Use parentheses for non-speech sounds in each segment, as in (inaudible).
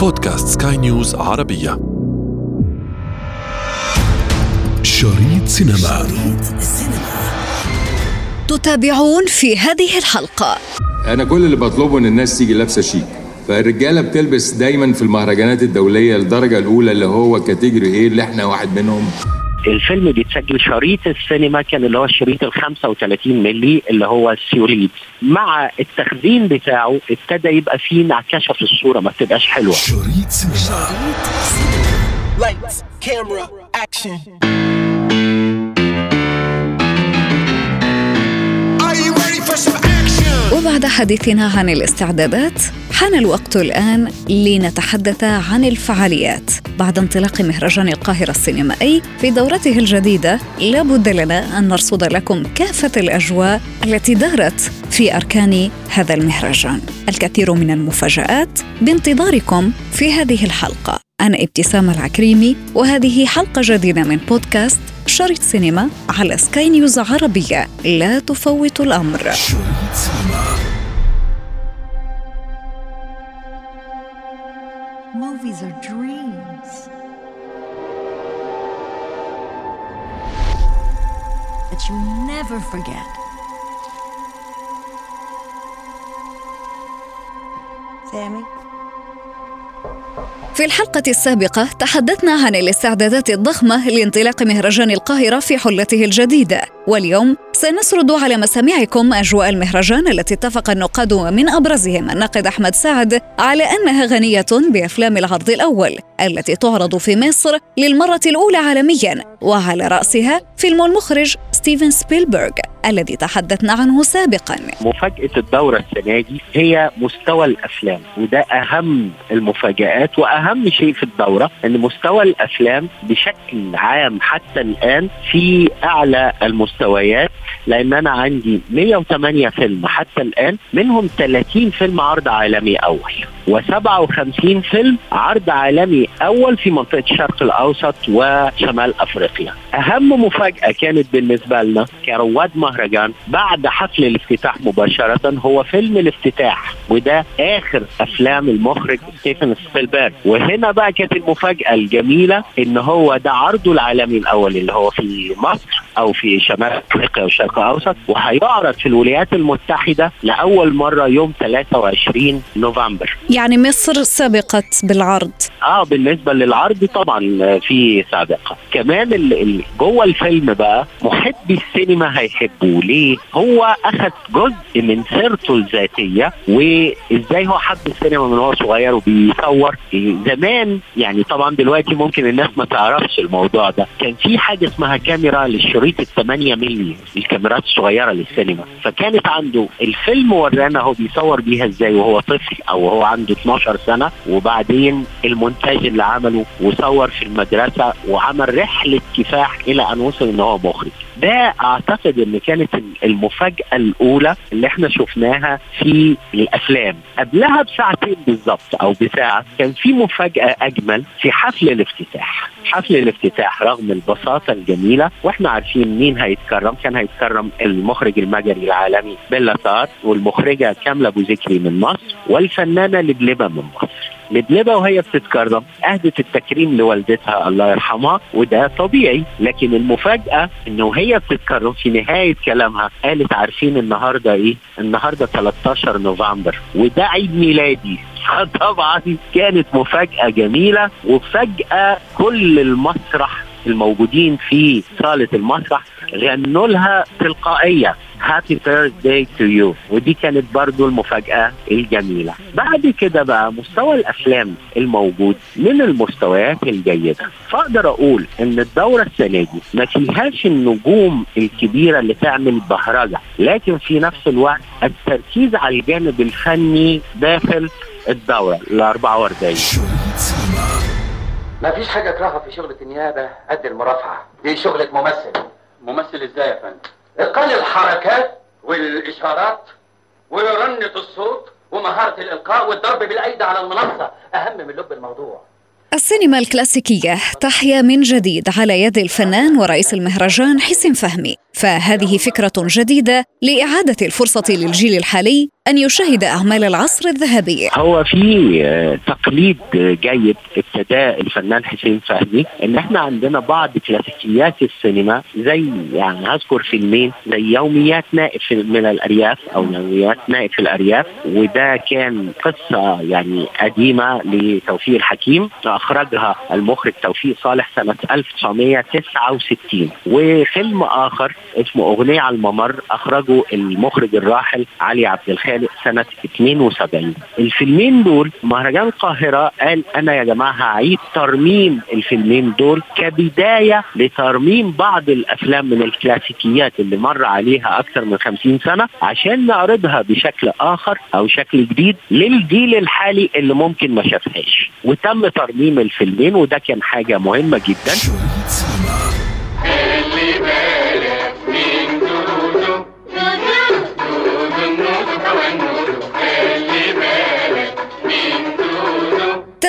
بودكاست سكاي نيوز عربية. شريط سينما. شريط تتابعون في هذه الحلقة. أنا كل اللي بطلبه إن الناس تيجي لابسة شيك. فالرجالة بتلبس دايما في المهرجانات الدولية الدرجه الأولى اللي هو category A اللي إحنا واحد منهم. الفيلم بيتسجل شريط السينما كان اللي هو الشريط ال 35 ملي اللي هو السيلولويد مع التخزين بتاعه ابتدى يبقى فيه انعكاسه في الصورة ما بتبقاش حلوة. شريط سينما. Lights, camera, action. وبعد حديثنا عن الاستعدادات حان الوقت الآن لنتحدث عن الفعاليات. بعد انطلاق مهرجان القاهرة السينمائي في دورته الجديدة لابد لنا أن نرصد لكم كافة الأجواء التي دارت في أركان هذا المهرجان. الكثير من المفاجآت بانتظاركم في هذه الحلقة. أنا ابتسام العكريمي وهذه حلقة جديدة من بودكاست شريط سينما على سكاي نيوز عربية. لا تفوت الأمر. Movies are dreams that you never forget. Sammy? في الحلقة السابقة تحدثنا عن الاستعدادات الضخمة لانطلاق مهرجان القاهرة في حلته الجديدة، واليوم سنسرد على مسامعكم أجواء المهرجان التي اتفق النقاد ومن أبرزهم الناقد أحمد سعد على أنها غنية بأفلام العرض الأول التي تعرض في مصر للمرة الأولى عالميا، وعلى رأسها فيلم المخرج ستيفن سبيلبرغ الذي تحدثنا عنه سابقا. مفاجأة الدورة السنة دي هي مستوى الأفلام وده أهم المفاجآت وأهم شيء في الدورة إن مستوى الأفلام بشكل عام حتى الآن في أعلى المستويات لأن أنا عندي 108 فيلم حتى الآن منهم 30 فيلم عرض عالمي أول و57 فيلم عرض عالمي أول في منطقة الشرق الأوسط وشمال أفريقيا. أهم مفاجأة كانت بالنسبة لنا كرواد مهرجان بعد حفل الافتتاح مباشرة هو فيلم الافتتاح وده آخر أفلام المخرج ستيفن سبيلبرغ وهنا بقى كانت المفاجأة الجميلة إن هو ده عرضه العالمي الأول اللي هو في مصر أو في شمال أفريقيا والشرق الأوسط وهيعرض في الولايات المتحدة لأول مرة يوم 23 نوفمبر. يعني مصر سبقت بالعرض. آه بالنسبة للعرض طبعا في سابقة. كمان ال- جوه الفيلم بقى محبي السينما هيحبوه. ليه؟ هو أخذ جزء من سيرته الذاتية وإزاي هو حب السينما من هو صغير وبيصور. زمان يعني طبعا دلوقتي ممكن الناس ما تعرفش الموضوع ده. كان في حاجة اسمها كاميرا للشريط ال 8 مللي الكاميرات الصغيرة للسينما. فكانت عنده الفيلم ورانا هو بيصور بيها إزاي وهو طفل أو هو عنده 12 سنة وبعدين المونتاج اللي عمله وصور في المدرسة وعمل رحلة كفاح إلى أن وصل إن هو مخرج. ده أعتقد إن كانت المفاجأة الأولى اللي إحنا شفناها في الأفلام. قبلها بساعتين بالظبط أو بساعة كان في مفاجأة أجمل في حفل الافتتاح. حفل الافتتاح رغم البساطة الجميلة وإحنا عارفين مين هيتكرم؟ كان هيتكرم المخرج المجري العالمي بيلا سار والمخرجة كاملة أبو ذكري من مصر والفنانة لبلبه من مصر. لبلبة وهي بتتكرم أهدت التكريم لوالدتها الله يرحمها وده طبيعي لكن المفاجأة إنه وهي بتتكرم في نهاية كلامها قالت عارفين النهاردة إيه؟ النهاردة 13 نوفمبر وده عيد ميلادي. (laughs) طبعا كانت مفاجأة جميلة وفجأة كل المسرح الموجودين في صالة المسرح غنوا لها تلقائية. Happy birthday to you ودي كانت برضو المفاجأة الجميلة. بعد كده بقى مستوى الأفلام الموجود من المستويات الجيدة. فأقدر أقول إن الدورة السنة دي ما فيهاش النجوم الكبيرة اللي تعمل بهرجة لكن في نفس الوقت التركيز على الجانب الفني داخل الدورة. ال 44 ما فيش حاجة اكرهها في شغلة النيابة؟ قد المرافعة. دي شغلة ممثل. ممثل إزاي يا فندم؟ إتقان الحركات والإشارات ورنة الصوت ومهارة الإلقاء والضرب بالأيدي على المنصة. أهم من لب الموضوع. السينما الكلاسيكية تحيا من جديد على يد الفنان ورئيس المهرجان حسين فهمي. فهذه فكرة جديدة لإعادة الفرصة للجيل الحالي أن يشاهد أعمال العصر الذهبي. هو في آه، تقليد جيد ابتداه الفنان حسين فهمي إن إحنا عندنا بعض كلاسيكيات السينما زي يعني هذكر فيلمين زي يوميات نائف من الأرياف أو يوميات نائف الأرياف وده كان قصة يعني قديمة لتوفيق الحكيم أخرجها المخرج توفيق صالح سنة 1969 وفيلم آخر اسمه أغنية على الممر أخرجه المخرج الراحل علي عبد الخالق سنة 72 الفيلمين دول مهرجان القاهرة قال أنا يا جماعة هعيد ترميم الفيلمين دول كبداية لترميم بعض الأفلام من الكلاسيكيات اللي مر عليها أكثر من 50 سنة عشان نعرضها بشكل آخر أو شكل جديد للجيل الحالي اللي ممكن ما شافهاش. وتم ترميم الفيلمين وده كان حاجة مهمة جدا. شريط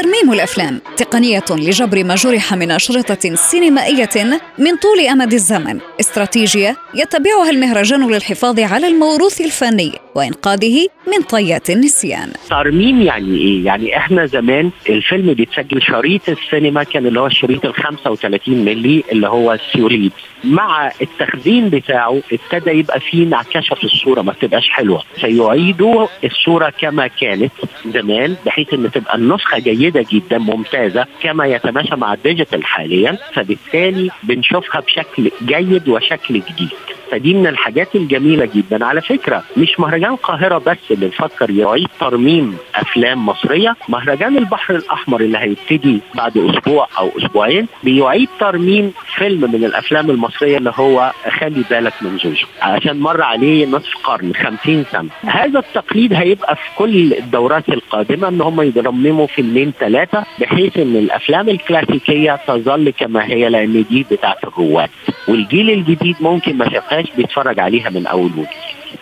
ترميم الأفلام. تقنية لجبر ما جرح من أشرطة سينمائية من طول أمد الزمن. استراتيجية يتبعها المهرجان للحفاظ على الموروث الفني وإنقاذه من طيات النسيان. ترميم يعني إيه؟ يعني إحنا زمان الفيلم بيتسجل شريط السينما كان اللي هو الشريط ال 35 ملي اللي هو السيوليد. مع التخزين بتاعه ابتدى يبقى فيه انعكاسه في الصورة ما تبقاش حلوة. فيعيدوا الصورة كما كانت زمان بحيث إن تبقى النسخة جيدة جدا ممتازة كما يتماشى مع ال digital حاليا. فبالتالي بنشوفها بشكل جيد وشكل جديد. فدي من الحاجات الجميلة جدا. على فكرة مش مهرجان القاهرة بس اللي بيفكر يعيد ترميم أفلام مصرية مهرجان البحر الأحمر اللي هيبتدي بعد أسبوع أو أسبوعين بيعيد ترميم فيلم من الأفلام المصرية اللي هو خلي بالك من زوزو عشان مر عليه نصف قرن 50 سنة. هذا التقليد هيبقى في كل الدورات القادمة إن هم يرمموا فيلمين ثلاثة بحيث إن الأفلام الكلاسيكية تظل كما هي لأن دي بتاعت الرواد. والجيل الجديد ممكن ما شافهاش بيتفرج عليها من أول وجديد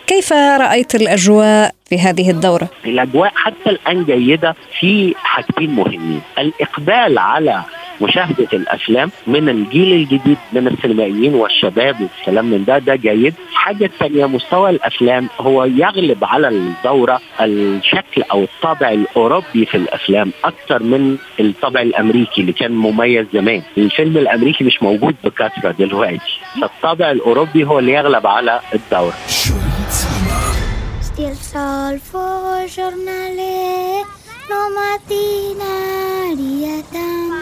كيف رأيت الأجواء في هذه الدورة؟ الأجواء حتى الآن جيدة في حاجتين مهمين الإقبال على مشاهدة الأفلام من الجيل الجديد من السينمائيين والشباب والكلام من ده ده جيد. الحاجة الثانية مستوى الأفلام هو يغلب على الدورة الشكل أو الطابع الأوروبي في الأفلام أكثر من الطابع الأمريكي اللي كان مميز زمان. الفيلم الأمريكي مش موجود بكثرة دلوقتي. فالطابع الأوروبي هو اللي يغلب على mattina tant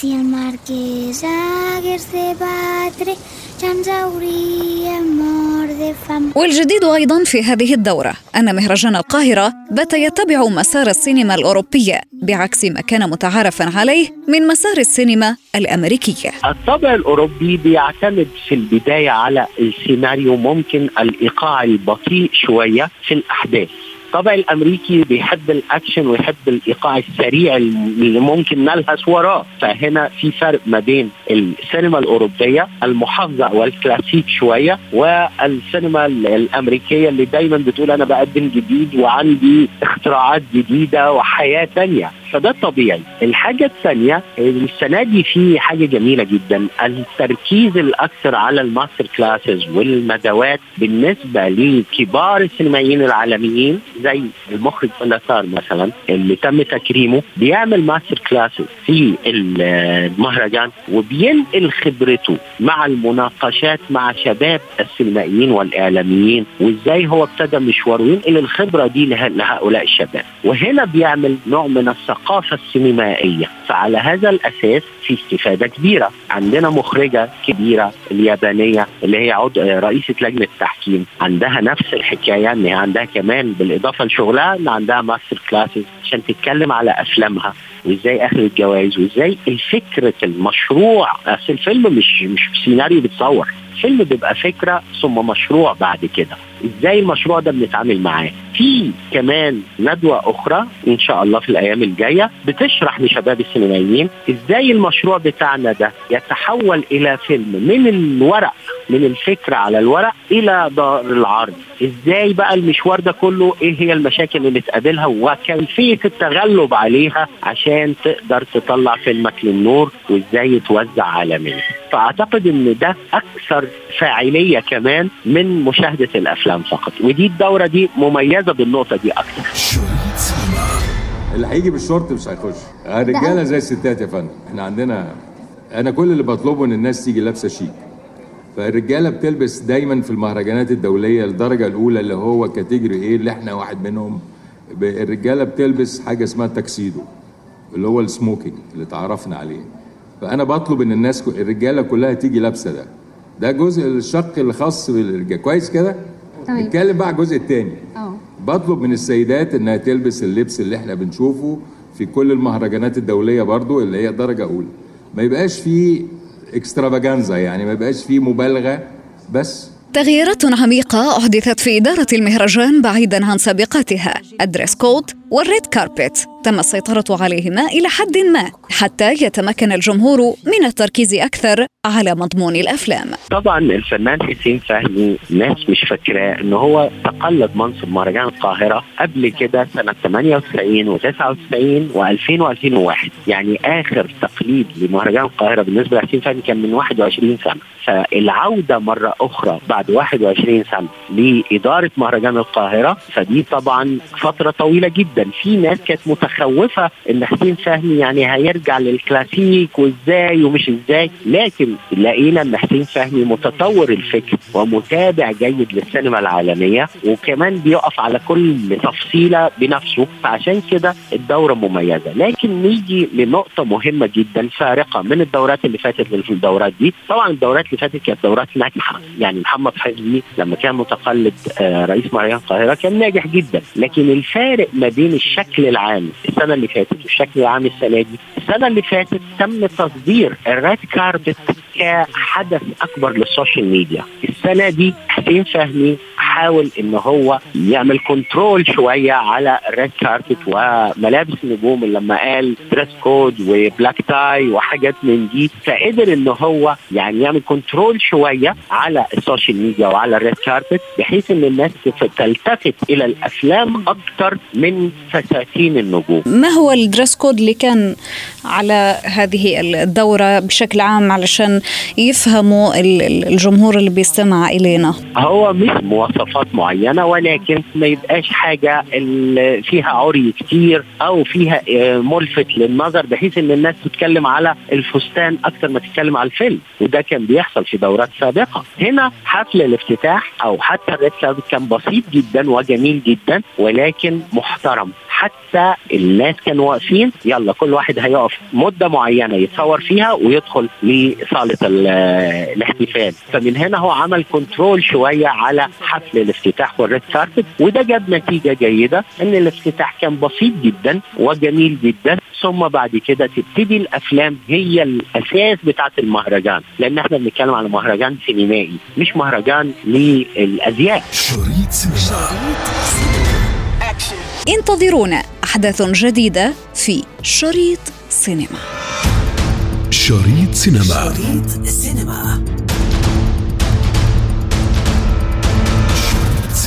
si el marquès hagués de batre ja ens hauríem mort de fam. والجديد أيضا في هذه الدورة أن مهرجان القاهرة بات يتبع مسار السينما الأوروبية بعكس ما كان متعارفا عليه من مسار السينما الأمريكية. الطابع الأوروبي بيعتمد في البداية على السيناريو ممكن الإيقاع البطيء شوية في الأحداث. الطابع الأمريكي بيحب الأكشن ويحب الإيقاع السريع اللي ممكن نلهث وراه. فهنا في فرق ما بين السينما الأوروبية المحافظة والكلاسيك شوية والسينما الأمريكية اللي دايما بتقول أنا بقدم جديد وعندي اختراعات جديدة وحياة تانية. فده طبيعي. الحاجة الثانية السنة دي في حاجة جميلة جدا. التركيز الأكثر على ال master classes والندوات بالنسبة لكبار السينمائيين العالميين زي المخرج بيلا تار مثلا اللي تم تكريمه بيعمل master classes في المهرجان وبينقل خبرته مع المناقشات مع شباب السينمائيين والإعلاميين وإزاي هو ابتدى مشواره وينقل الخبرة دي له- لهؤلاء الشباب. وهنا بيعمل نوع من الثقافة السينمائية فعلى هذا الأساس في استفادة كبيرة. عندنا مخرجة كبيرة اليابانية اللي هي عضو رئيسة لجنة التحكيم عندها نفس الحكاية إن عندها كمان بالإضافة لشغلها إن عندها master classes عشان تتكلم على أفلامها وإزاي اخذت جوائز وإزاي الفكرة المشروع. أصل الفيلم مش مش سيناريو بتصور الفيلم بيبقى فكرة ثم مشروع بعد كده. إزاي المشروع ده بنتعامل معاه؟ في كمان ندوة أخرى إن شاء الله في الأيام الجاية بتشرح لشباب السينمائيين إزاي المشروع بتاعنا ده يتحول إلى فيلم من الورق من الفكرة على الورق إلى دار العرض. إزاي بقى المشوار ده كله؟ إيه هي المشاكل اللي تقابلها؟ وكيفية التغلب عليها عشان تقدر تطلع فيلمك للنور وإزاي يتوزع عالميا. فأعتقد إن ده أكثر فاعلية كمان من مشاهدة الأفلام فقط. ودي الدورة دي مميزة بالنقطة دي أكثر اللي هيجي بالشورت مش هيخش. الرجاله زي الستات يا فندم. إحنا عندنا أنا كل اللي بطلبه إن الناس تيجي لابسة شيك. فالرجالة بتلبس دايما في المهرجانات الدولية الدرجة الأولى اللي هو category A اللي إحنا واحد منهم. الرجالة بتلبس حاجة اسمها تاكسيدو اللي هو ال smoking اللي تعرفنا عليه. فأنا بطلب إن الناس الرجالة كلها تيجي لابسة ده. ده جزء الشق الخاص بالرجالة. كويس كده؟ تمام. نتكلم بقى على الجزء الثاني آه. بطلب من السيدات إنها تلبس اللبس اللي إحنا بنشوفه في كل المهرجانات الدولية برضو اللي هي درجة أولى. ما يبقاش فيه extravaganza يعني ما يبقاش فيه مبالغة بس. تغييرات عميقة أحدثت في إدارة المهرجان بعيدا عن سابقتها ال dress code وال red carpet. تم السيطرة عليهما إلى حد ما حتى يتمكن الجمهور من التركيز أكثر على مضمون الأفلام. طبعا الفنان حسين فهمي ناس مش فاكراه ان هو تقلد منصب مهرجان القاهرة قبل كده سنة 98 و99 و2000 و2001 يعني آخر تقليد لمهرجان القاهرة بالنسبة لحسين فهمي كان من 21 سنة. فالعودة مرة أخرى بعد 21 سنة لإدارة مهرجان القاهرة فدي طبعا فترة طويلة جدا. في ناس كانت متخوفه إن حسين فهمي يعني هيرجع للكلاسيك وإزاي ومش إزاي. لكن لقينا إن حسين فهمي متطور الفكر ومتابع جيد للسينما العالمية وكمان بيقف على كل تفصيلة بنفسه. فعشان كده الدورة مميزة. لكن نيجي لنقطة مهمة جدا فارقة من الدورات اللي فاتت للدورات دي. طبعا الدورات اللي فاتت كانت دورات ناجحة. يعني محمد حزمي لما كان متقلد آه، رئيس مهرجان القاهرة كان ناجح جدا. لكن الفارق ما بين الشكل العام السنة اللي فاتت والشكل العام السنة دي. السنة اللي فاتت تم تصدير ال red carpet كحدث أكبر لل social media. السنة دي حسين فهمي حاول إن هو يعمل control شوية على ال red carpet وملابس النجوم لما قال dress code و black tie وحاجات من دي فقدر إن هو يعني يعمل control شوية على ال social media وعلى ال red carpet بحيث إن الناس تلتفت إلى الأفلام أكتر من فساتين النجوم. ما هو ال dress code اللي كان على هذه الدورة بشكل عام علشان يفهموا ال- ال- الجمهور اللي بيستمع إلينا؟ هو مش مواصفات معينة ولكن ما يبقاش حاجة فيها عري كتير أو فيها آه، ملفت للنظر بحيث إن الناس تتكلم على الفستان أكثر ما تتكلم على الفيلم. وده كان بيحصل في دورات سابقة. هنا حفل الافتتاح أو حتى ال red كان بسيط جدا وجميل جدا ولكن محترم. حتى الناس كانوا واقفين يلا كل واحد هيقف مدة معينة يتصور فيها ويدخل لصالة ال- الاحتفال. فمن هنا هو عمل control شوية على حفل الافتتاح وال red carpet وده جاب نتيجة جيدة إن الافتتاح كان بسيط جدا وجميل جدا. ثم بعد كده تبتدي الأفلام هي الأساس بتاعه المهرجان لأن إحنا بنتكلم على مهرجان سينمائي مش مهرجان للأزياء. شريط سينما انتظرونا أحداث جديدة في شريط سينما. شريط سينما شريط السينما شريط سينما